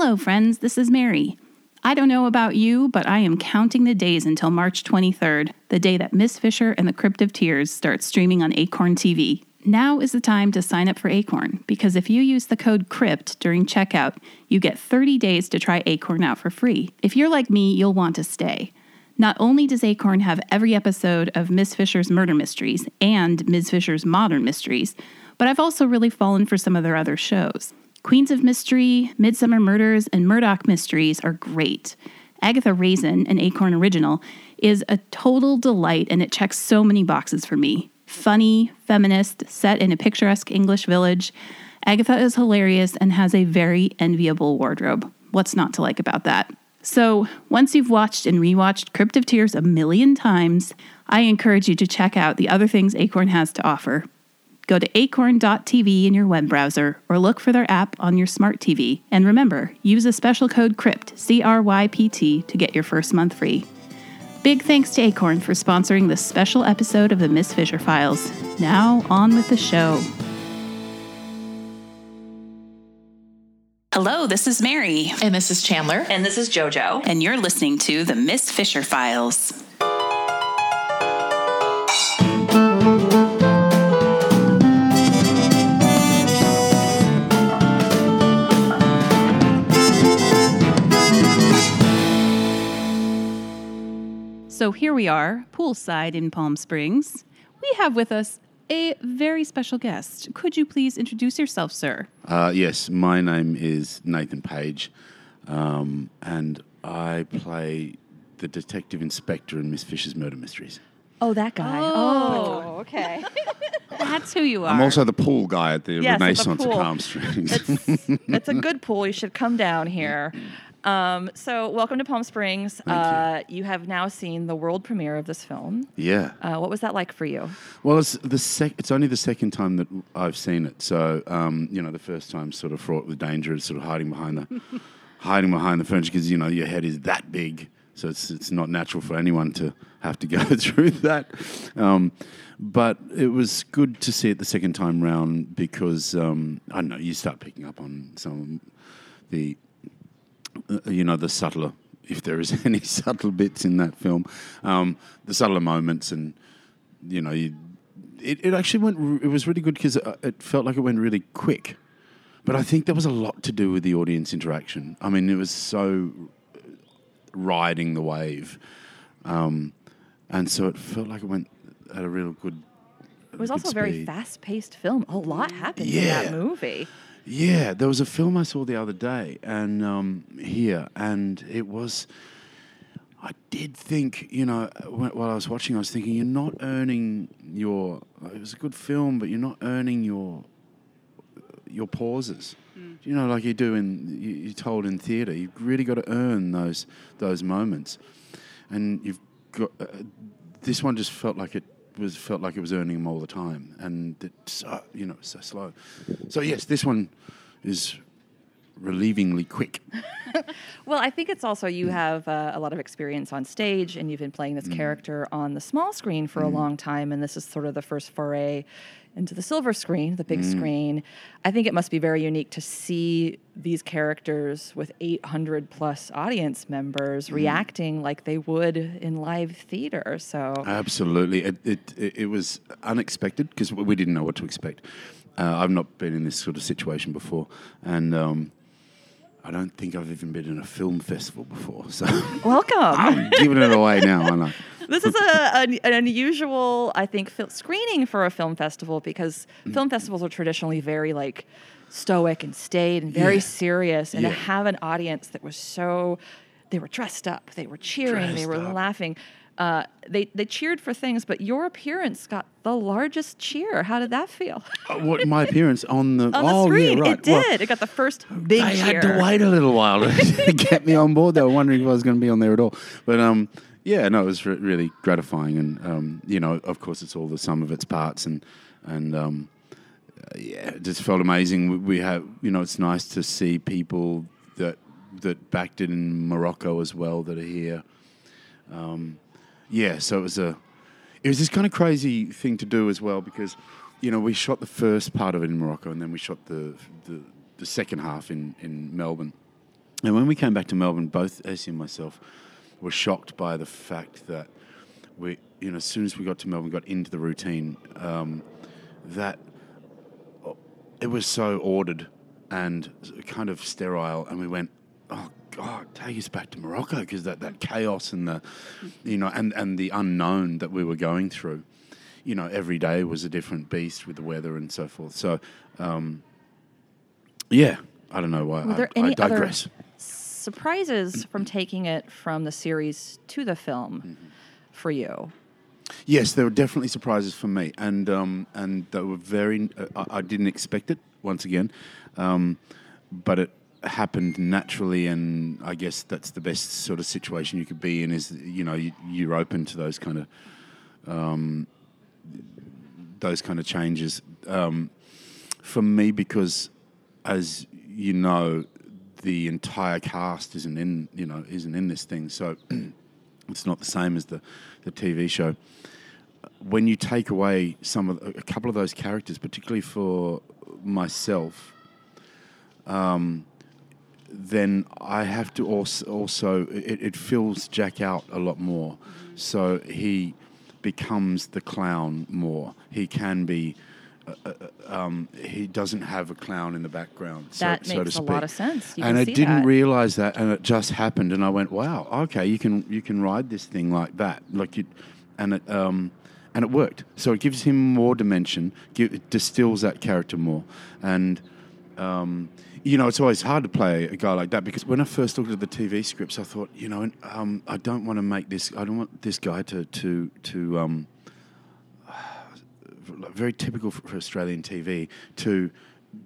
Hello, friends. This is Mary. I don't know about you, but I am counting the days until March 23rd, the day that Miss Fisher and the Crypt of Tears start streaming on Acorn TV. Now is the time to sign up for Acorn because if you use the code CRYPT during checkout, you get 30 days to try Acorn out for free. If you're like me, you'll want to stay. Not only does Acorn have every episode of Miss Fisher's Murder Mysteries and Ms. Fisher's Modern Mysteries, but I've also really fallen for some of their other shows. Queens of Mystery, Midsomer Murders, and Murdoch Mysteries are great. Agatha Raisin, an Acorn original, is a total delight and it checks so many boxes for me. Funny, feminist, set in a picturesque English village. Agatha is hilarious and has a very enviable wardrobe. What's not to like about that? So, once you've watched and rewatched Crypt of Tears a million times, I encourage you to check out the other things Acorn has to offer. Go to acorn.tv in your web browser or look for their app on your smart TV. And remember, use a special code CRYPT, C R Y P T, to get your first month free. Big thanks to Acorn for sponsoring this special episode of the Miss Fisher Files. Now, on with the show. Hello, this is Mary. And this is Chandler. And this is JoJo. And you're listening to the Miss Fisher Files. Here we are, poolside in Palm Springs. We have with us a very special guest. Could you please introduce yourself, sir? Uh, yes, my name is Nathan Page, um, and I play the detective inspector in Miss Fisher's Murder Mysteries. Oh, that guy. Oh. okay. That's who you are. I'm also the pool guy at the Yes, at the Renaissance of. Palm Springs. it's, it's a good pool. You should come down here. Um, so, welcome to Palm Springs. Thank you. uh, you have now seen the world premiere of this film. yeah. Uh, what was that like for you? Well, it's the sec- It's only the second time that I've seen it. So, um, you know, the first time sort of fraught with danger, is sort of hiding behind the hiding behind the furniture because you know your head is that big, so it's it's not natural for anyone to have to go through that. Um, but it was good to see it the second time round because um, I don't know you start picking up on some of the uh, you know the subtler if there is any subtle bits in that film. Um, the subtler moments and you know you, it, it actually went it was really good because it, it felt like it went really quick. But i think there was a lot to do with the audience interaction. I mean it was so riding the wave. Um, and so it felt like it went at a real good It was also a very fast paced film. A lot happened in that movie. Yeah, there was a film I saw the other day, and um, here, and it was. I did think, you know, wh- while I was watching, I was thinking, you're not earning your. It was a good film, but you're not earning your your pauses. You know, like you do in you- you're told in theatre. You've really got to earn those those moments, and you've got. Uh, this one just felt like it was felt like it was earning them all the time, and it's so, uh, you know so slow. So yes, this one is relievingly quick. Well, I think it's also you mm. have uh, a lot of experience on stage and you've been playing this mm. character on the small screen for a mm. long time. And this is sort of the first foray into the silver screen, the big screen. I think it must be very unique to see these characters with 800 plus audience members reacting like they would in live theater. So, Absolutely, it it, it, it was unexpected because we didn't know what to expect. Uh, I've not been in this sort of situation before, and um, I don't think I've even been in a film festival before. So welcome. I'm giving it away now, aren't I? This is a, an, an unusual, I think, fil- screening for a film festival because Mm. film festivals are traditionally very like stoic and staid and very Yeah. serious, and Yeah. to have an audience that was so, they were dressed up, they were cheering, they were up. laughing. Uh, they they cheered for things, but your appearance got the largest cheer. How did that feel Uh, What my appearance on the on the oh screen? yeah right It did. Well, it got the first big they cheer. had to wait a little while to get me on board. They were wondering if I was going to be on there at all. But um, yeah, no, it was re- really gratifying, and um, you know, of course, it's all the sum of its parts, and and um, yeah, it just felt amazing. We, we have, you know, it's nice to see people that that backed it in Morocco as well that are here. Um, yeah, so it was a it was this kind of crazy thing to do as well because you know we shot the first part of it in Morocco and then we shot the the, the second half in in Melbourne, And when we came back to Melbourne, both Essie and myself were shocked by the fact that we, you know, as soon as we got to Melbourne, got into the routine, um, that it was so ordered and kind of sterile, and we went, oh God, take us back to Morocco because that, that chaos and the, you know, and, and the unknown that we were going through, you know, every day was a different beast with the weather and so forth. So, um, yeah, I don't know why Were I, there I any other digress. Surprises from taking it from the series to the film Mm-hmm. for you? Yes, there were definitely surprises for me, and um, and they were very. Uh, I, I didn't expect it once again, um, but it happened naturally, and I guess that's the best sort of situation you could be in. Is you know you, you're open to those kind of um, those kind of changes. Um, for me, because as you know, the entire cast isn't in you know isn't in this thing, so it's not the same as the the TV show when you take away some of a couple of those characters, particularly for myself, um, then I have to also also it, it fills Jack out a lot more, so he becomes the clown more. He can be. Uh, um, he doesn't have a clown in the background, so, That so to makes a lot of sense. You and I didn't that. realize that, and it just happened, and I went, "Wow, okay, you can you can ride this thing like that, like you," and it um, and it worked. So it gives him more dimension, give, it distills that character more, and um, you know, it's always hard to play a guy like that because when I first looked at the TV scripts, I thought, you know, um, I don't want to make this. I don't want this guy to to to um, very typical for, for Australian TV to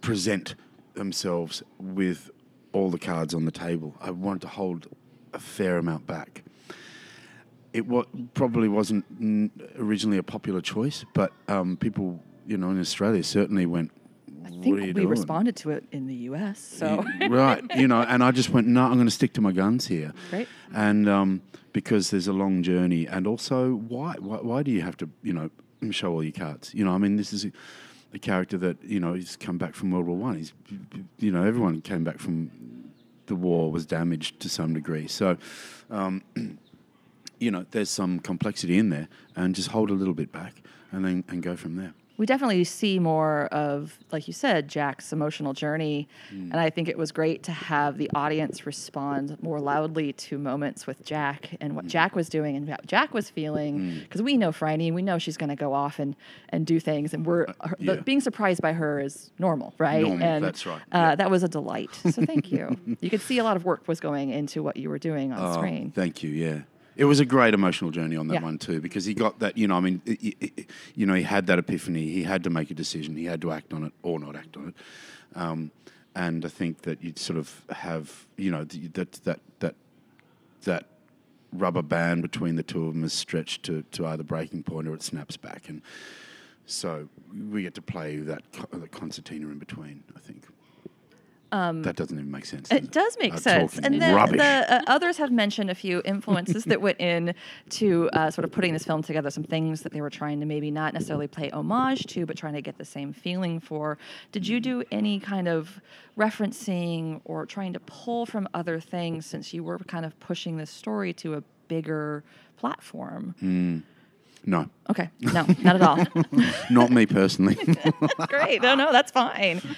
present themselves with all the cards on the table. I wanted to hold a fair amount back. It wa- probably wasn't mm, originally a popular choice, but um, people, you know, in Australia certainly went. I "What think we doing?" responded to it in the U.S. So right, you know, and I just went, no, I'm going to stick to my guns here. Great. And um, because there's a long journey, and also why, why, why do you have to, you know, show all your cards? You know, I mean, this is a, a character that you know he's come back from World War One. He's, you know, everyone came back from the war was damaged to some degree. So, um, you know, there's some complexity in there, and just hold a little bit back, and then and go from there. We definitely see more of, like you said, Jack's emotional journey. Mm. And I think it was great to have the audience respond more loudly to moments with Jack and Mm. what Jack was doing and what Jack was feeling. Because we know Franny, we know she's going to go off and, and do things. And we're her, the, Uh, yeah. being surprised by her is normal, right? Normal, and that's right, Uh. That was a delight. So thank you. you could see a lot of work was going into what you were doing on Oh, screen. Thank you. Yeah. It was a great emotional journey on that Yeah. one too, because he got that. You know, I mean, i i i- you know, he had that epiphany. He had to make a decision. He had to act on it or not act on it. Um, and I think that you'd sort of have, you know, th- that that that that rubber band between the two of them is stretched to, to either breaking point or it snaps back, and so we get to play that co- the concertina in between. I think. That doesn't even make sense. Um, It does make sense. And then rubbish. the uh, others have mentioned a few influences that went in to uh, sort of putting this film together, some things that they were trying to maybe not necessarily play homage to, but trying to get the same feeling for. Did you do any kind of referencing or trying to pull from other things since you were kind of pushing this story to a bigger platform? Mm. no, Okay, no, not at all. not me personally. Great. No, no, that's fine.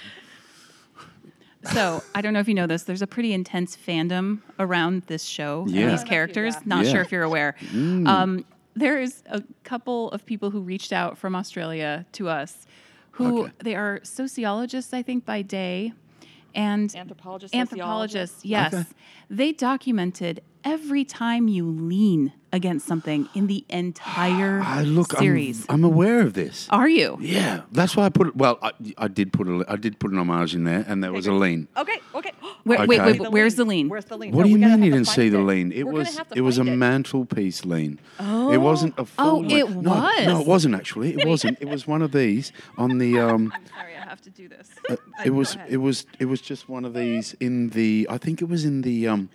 So I don't know if you know this. There's a pretty intense fandom around this show Yeah. and these characters. Not Yeah. sure if you're aware. Um, there's a couple of people who reached out from Australia to us, who Okay. they are sociologists, I think, by day, and Anthropologists, anthropologists. Yes, Okay. they documented every time you lean against something in the entire I look, I'm, series. I'm aware of this. Are you? Yeah, that's why I put it. Well, I, I did put a, I did put an homage in there, and there was a lean. Okay, okay. Wait, wait, Okay. wait, wait, where's the lean? Where's the lean? What No, do you mean you didn't find see the lean? It We're was have to it was a it. mantelpiece lean. Oh, it wasn't a full. Oh, lean. it No, was. No, it wasn't actually. It wasn't. It was one of these on the. Um, Sorry, I have to do this. uh, it was. It was. It was just one of these in the. I think it was in the. Um,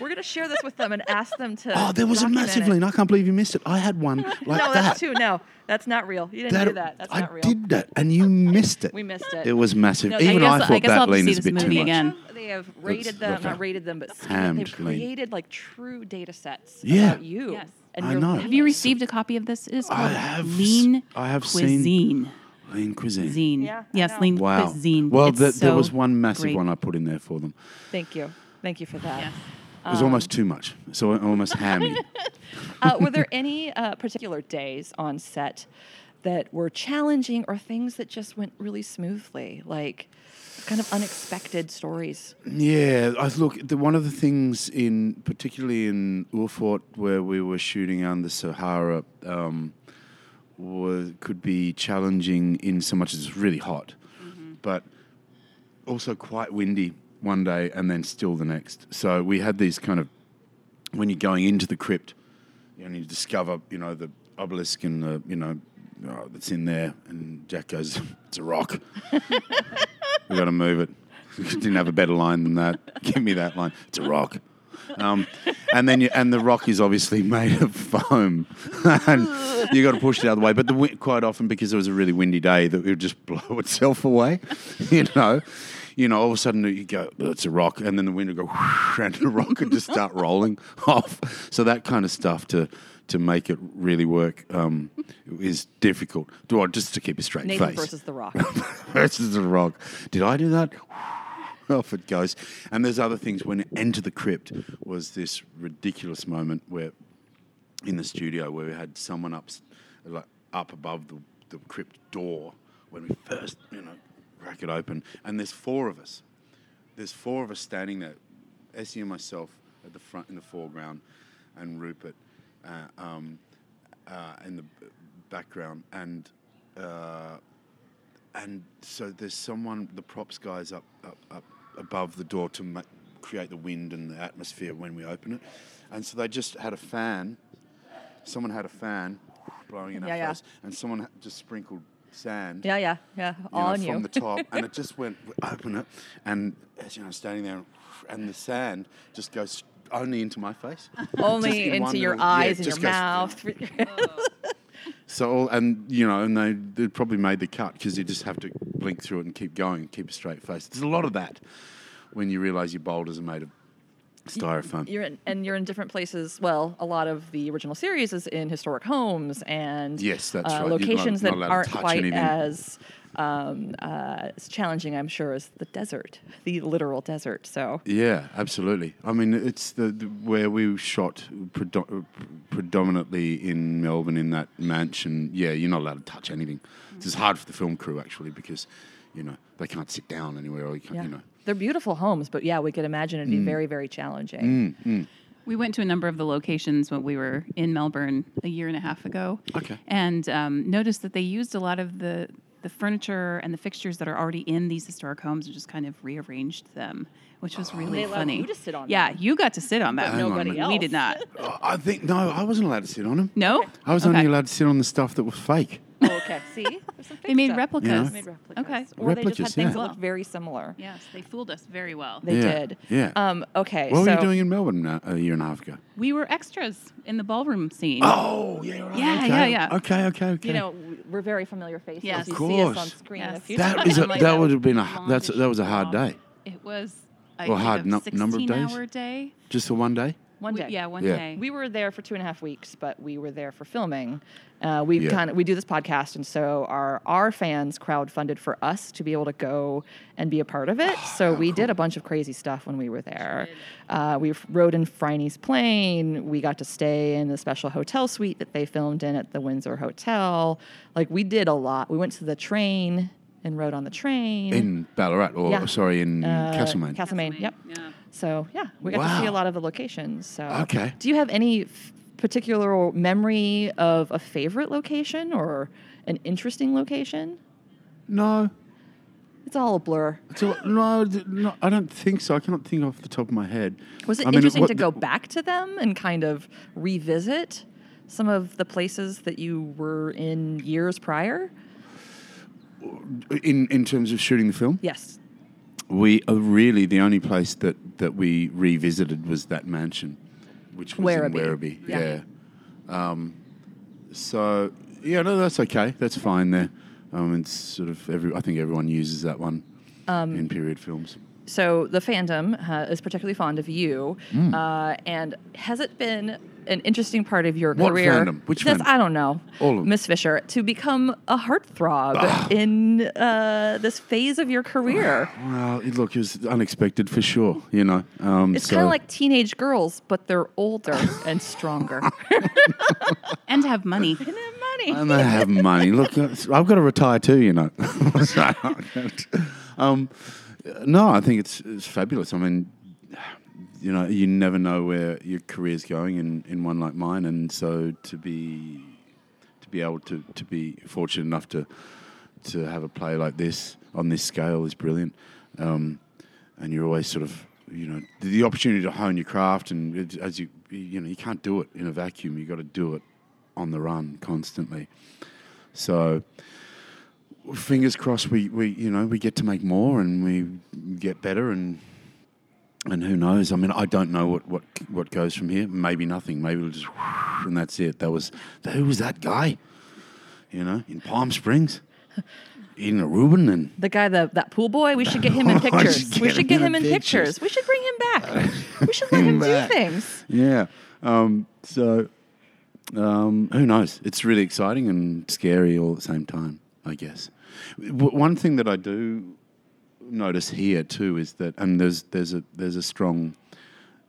We're gonna share this with them and ask them to. Oh, there was a massive it. lean. I can't believe you missed it. I had one like No, that. that's too. No, that's not real. You didn't do that. That's I not real. did that, and you missed it. We missed it. It was massive. No, I Even guess- I, I thought guess I'll that have to lean see is a this bit too movie much. again. They have rated them, okay. not rated them, but Hammed they've lean. created like true data sets Yeah. about you. Yes. And I know. Have you received a copy of this? It is I called have s- Lean I have seen- Cuisine. Lean cuisine. Zine. Yeah, I yes, know. Lean Wow. Cuisine. Well, It's th- there was one massive great. one I put in there for them. Thank you. Thank you for that. Yes. It was almost too much. So almost hammy. uh, were there any uh, particular days on set that were challenging or things that just went really smoothly, like kind of unexpected stories? Yeah, I look. The, one of the things in, particularly in Erfoud, where we were shooting on the Sahara, um, was could be challenging in so much as it's really hot, but also quite windy one day and then still the next. So we had these kind of when you're going into the crypt, you you discover, you know, the obelisk and the, you know, oh, that's in there, and Jack goes, "It's a rock." we got to move it. Didn't have a better line than that. Give me that line. It's a rock. Um, and then you, and the rock is obviously made of foam, and you got to push it out of the way. But the wi- quite often because it was a really windy day, that it would just blow itself away. You know, you know, all of a sudden you go, oh, it's a rock, and then the wind would go, and the rock would just start rolling off. So that kind of stuff to to make it really work um, is difficult. Do I just to keep a straight Nathan face? versus The Rock. versus the rock. Did I do that? Off it goes. And there's other things. When Enter the Crypt was this ridiculous moment where, in the studio, where we had someone up, like up above the, the crypt door when we first, you know, crack it open, and there's four of us. There's four of us standing there. Essie and myself at the front in the foreground, and Rupert uh, um, uh, in the background, and. Uh, and so there's someone, the props guys up, up, up above the door to ma- create the wind and the atmosphere when we open it. And so they just had a fan. Someone had a fan blowing in our Yeah, yeah. face, and someone just sprinkled sand. yeah, yeah, yeah. you know, On from the top, and it just went open it, and as you know, standing there, and the sand just goes only into my face. Only into your little- yeah, eyes and just your goes- mouth. Oh. So, all- and you know, and they they probably made the cut because you just have to blink through it and keep going, keep a straight face. There's a lot of that when you realise your boulders are made of styrofoam. You're in, and you're in different places. Well, a lot of the original series is in historic homes and Yes, that's uh, right. Not- locations not that aren't quite anything. as um, uh, as challenging, I'm sure, as the desert, the literal desert. So Yeah, absolutely. I mean, it's the, the where we shot predo- predominantly in Melbourne in that mansion. Yeah, you're not allowed to touch anything. It's hard for the film crew actually because you know they can't sit down anywhere or you, can't, yeah, you know. They're beautiful homes, but yeah, we could imagine Mm. it'd be very, very challenging. We went to a number of the locations when we were in Melbourne a year and a half ago. Okay. And um, noticed that they used a lot of the, the furniture and the fixtures that are already in these historic homes and just kind of rearranged them, which was really They funny. you to sit on Yeah, them. you got to sit on that. Hang on a nobody minute. We did not. Oh, I think no, I wasn't allowed to sit on them. No? I was only allowed to sit on the stuff that was fake. Oh, okay. See, There's some They fake made stuff. replicas. Yeah. They made replicas. Okay. Or they just had things that looked very similar. Yes, they fooled us very well. They Yeah, did. yeah. Um, okay. What so were you doing in Melbourne now, a year and a half ago? We were extras in the ballroom scene. Oh, yeah, right. Yeah, okay. yeah, yeah. Okay, okay, okay. you know, we're very familiar faces. Yes. you Of see us on course. screen in the Yes. future. that is a, Like that would have been a that's longish that was a hard day. It was A, Well, hard a number of days? hour day. Just the one day. One We- day. yeah, one Yeah. day. We were there for two and a half weeks, but we were there for filming. Uh, we Yeah. kind of we do this podcast, and so our our fans crowdfunded for us to be able to go and be a part of it. Oh, so we did a bunch of crazy stuff when we were there. Uh, we f- rode in Phryne's plane. We got to stay in the special hotel suite that they filmed in at the Windsor Hotel. Like we did a lot. We went to the train and rode on the train. In Ballarat, or Yeah. sorry, in Uh, Castlemaine. Castlemaine. Yep. Yeah. So yeah, we got to see a lot of the locations. So Okay. do you have any f- particular memory of a favorite location or an interesting location? no, It's all a blur. So, no, no, I don't think so. I cannot think off the top of my head. Was it I mean, interesting what to the- go back to them and kind of revisit some of the places that you were in years prior? In in terms of shooting the film? Yes. We uh, really the only place that, that we revisited was that mansion, which was Werribee. in Werribee. Yeah. Yeah. Um, so yeah, no, that's okay. That's fine there. Um, it's sort of every. I think everyone uses that one Um, in period films. So the fandom uh, is particularly fond of you, Hmm. uh, and has it been an interesting part of your What career? fandom? Which Because fandom? I don't know, All of them. Miss Fisher, to become a heartthrob Ah. in uh, this phase of your career. Well, look, it was unexpected for sure. You know, um, It's so- kind of like teenage girls, but they're older and stronger. And have money. and have money. and they have money. Look, uh, I've got to retire too, you know. So, um, no, I think it's, it's fabulous. I mean, you know, you never know where your career's going in, in one like mine, and so to be to be able to, to be fortunate enough to to have a play like this on this scale is brilliant. Um, and you're always sort of you know the, opportunity to hone your craft, and as you you know you can't do it in a vacuum. You got to do it on the run constantly. So fingers crossed we, we you know we get to make more and we get better and and who knows? I mean, I don't know what, what, what goes from here. Maybe nothing. Maybe it'll just and that's it. That was who was that guy? You know, in Palm Springs, eating a Reuben and The guy, the, that pool boy, we should get him in should pictures. we should get him in pictures. pictures. We should bring him back. we should let him do things. yeah. Um, so um, who knows? It's really exciting and scary all at the same time. I guess. W- one thing that I do notice here too is that, and there's there's a there's a strong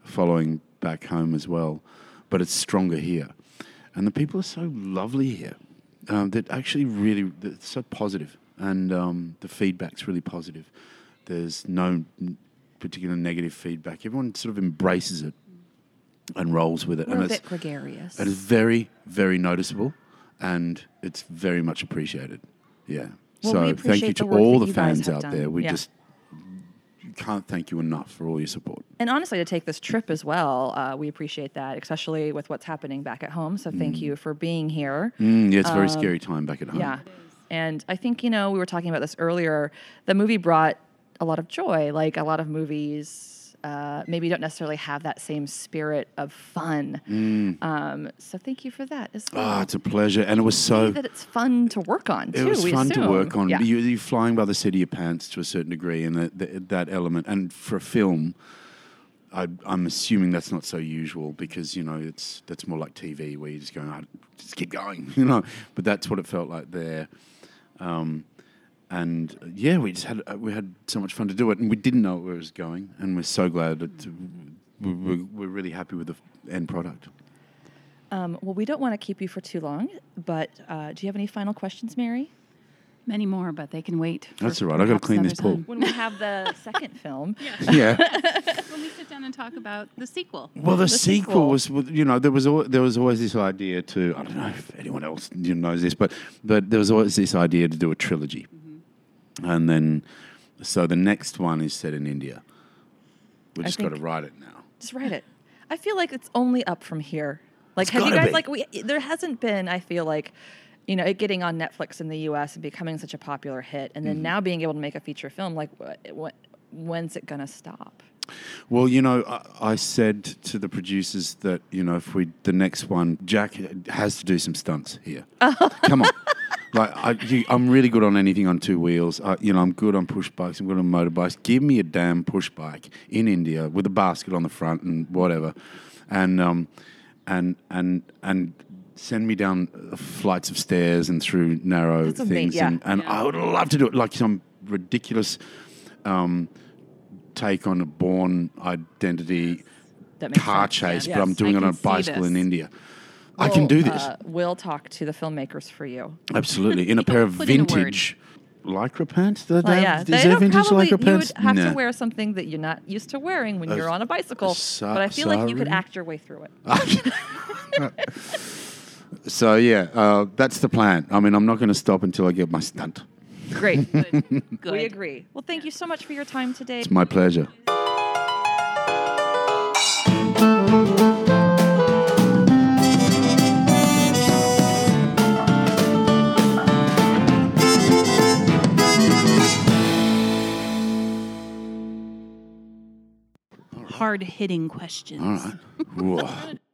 following back home as well, but it's stronger here, and the people are so lovely here. Um, that actually really it's so positive, and um, the feedback's really positive. There's no n- particular negative feedback. Everyone sort of embraces it and rolls with it, We're and a it's bit gregarious. it is very, very noticeable, and it's very much appreciated. Yeah. Well, so thank you to the all the fans out done. there. We Yeah. just can't thank you enough for all your support. And honestly, to take this trip as well, uh, we appreciate that, especially with what's happening back at home. So thank you for being here. Mm, yeah, it's a very scary time back at home. Yeah. And I think, you know, we were talking about this earlier. The movie brought a lot of joy. Like a lot of movies uh, maybe don't necessarily have that same spirit of fun. Um, so thank you for that as well. Ah, it's a pleasure, and it was so. that it's fun to work on, too. It was we fun to work on. Yeah. You, you're flying by the seat of your pants to a certain degree, and that, element. And for a film, I, I'm assuming that's not so usual because you know it's that's more like TV where you're just going, "Ah, just keep going, you know. But that's what it felt like there. Um, and uh, yeah, we just had uh, we had so much fun to do it, and we didn't know where it was going, and we're so glad that we- we're, we're really happy with the end product. Um, well, we don't want to keep you for too long, but uh, do you have any final questions, Mary? Many more, but they can wait. That's all right. I've gotta clean this pool. When we have the second film, Yeah. When we sit down and talk about the sequel. Well, the, The sequel, sequel. was, was- you know, there was al- there was always this idea to I don't know if anyone else knows this, but but there was always this idea to do a trilogy, and then so the next one is set in India. We just got to write it now. just write it. I feel like it's only up from here. Like, It's have you guys be. like we? There hasn't been. I feel like, you know, it getting on Netflix in the U.S. and becoming such a popular hit, and then Mm-hmm. now being able to make a feature film. Like, what? what when's it gonna stop? Well, you know, I, I said to the producers that you know if we the next one, Jack has to do some stunts here. Come on. Like I, I'm really good on anything on two wheels. I, you know, I'm good on push bikes. I'm good on motorbikes. Give me a damn push bike in India with a basket on the front and whatever, and um, and and and send me down flights of stairs and through narrow things. yeah. And, and I would love to do it like some ridiculous um, take on a Bourne Identity car sense. chase, Yeah. but I'm doing it on a bicycle in this. India. I can do this. Uh, we'll talk to the filmmakers for you. Absolutely. In a pair of Put in a word. vintage lycra pants. Do Well, have- yeah, Is they there vintage probably. lycra You pants? would have Nah. to wear something that you're not used to wearing when Uh, you're on a bicycle. so- but I feel like you could act your way through it. So yeah, uh, that's the plan. I mean, I'm not going to stop until I get my stunt. Great. Good. Good. We agree. Well, thank you so much for your time today. It's my pleasure. Hard hitting questions. All right. Whoa.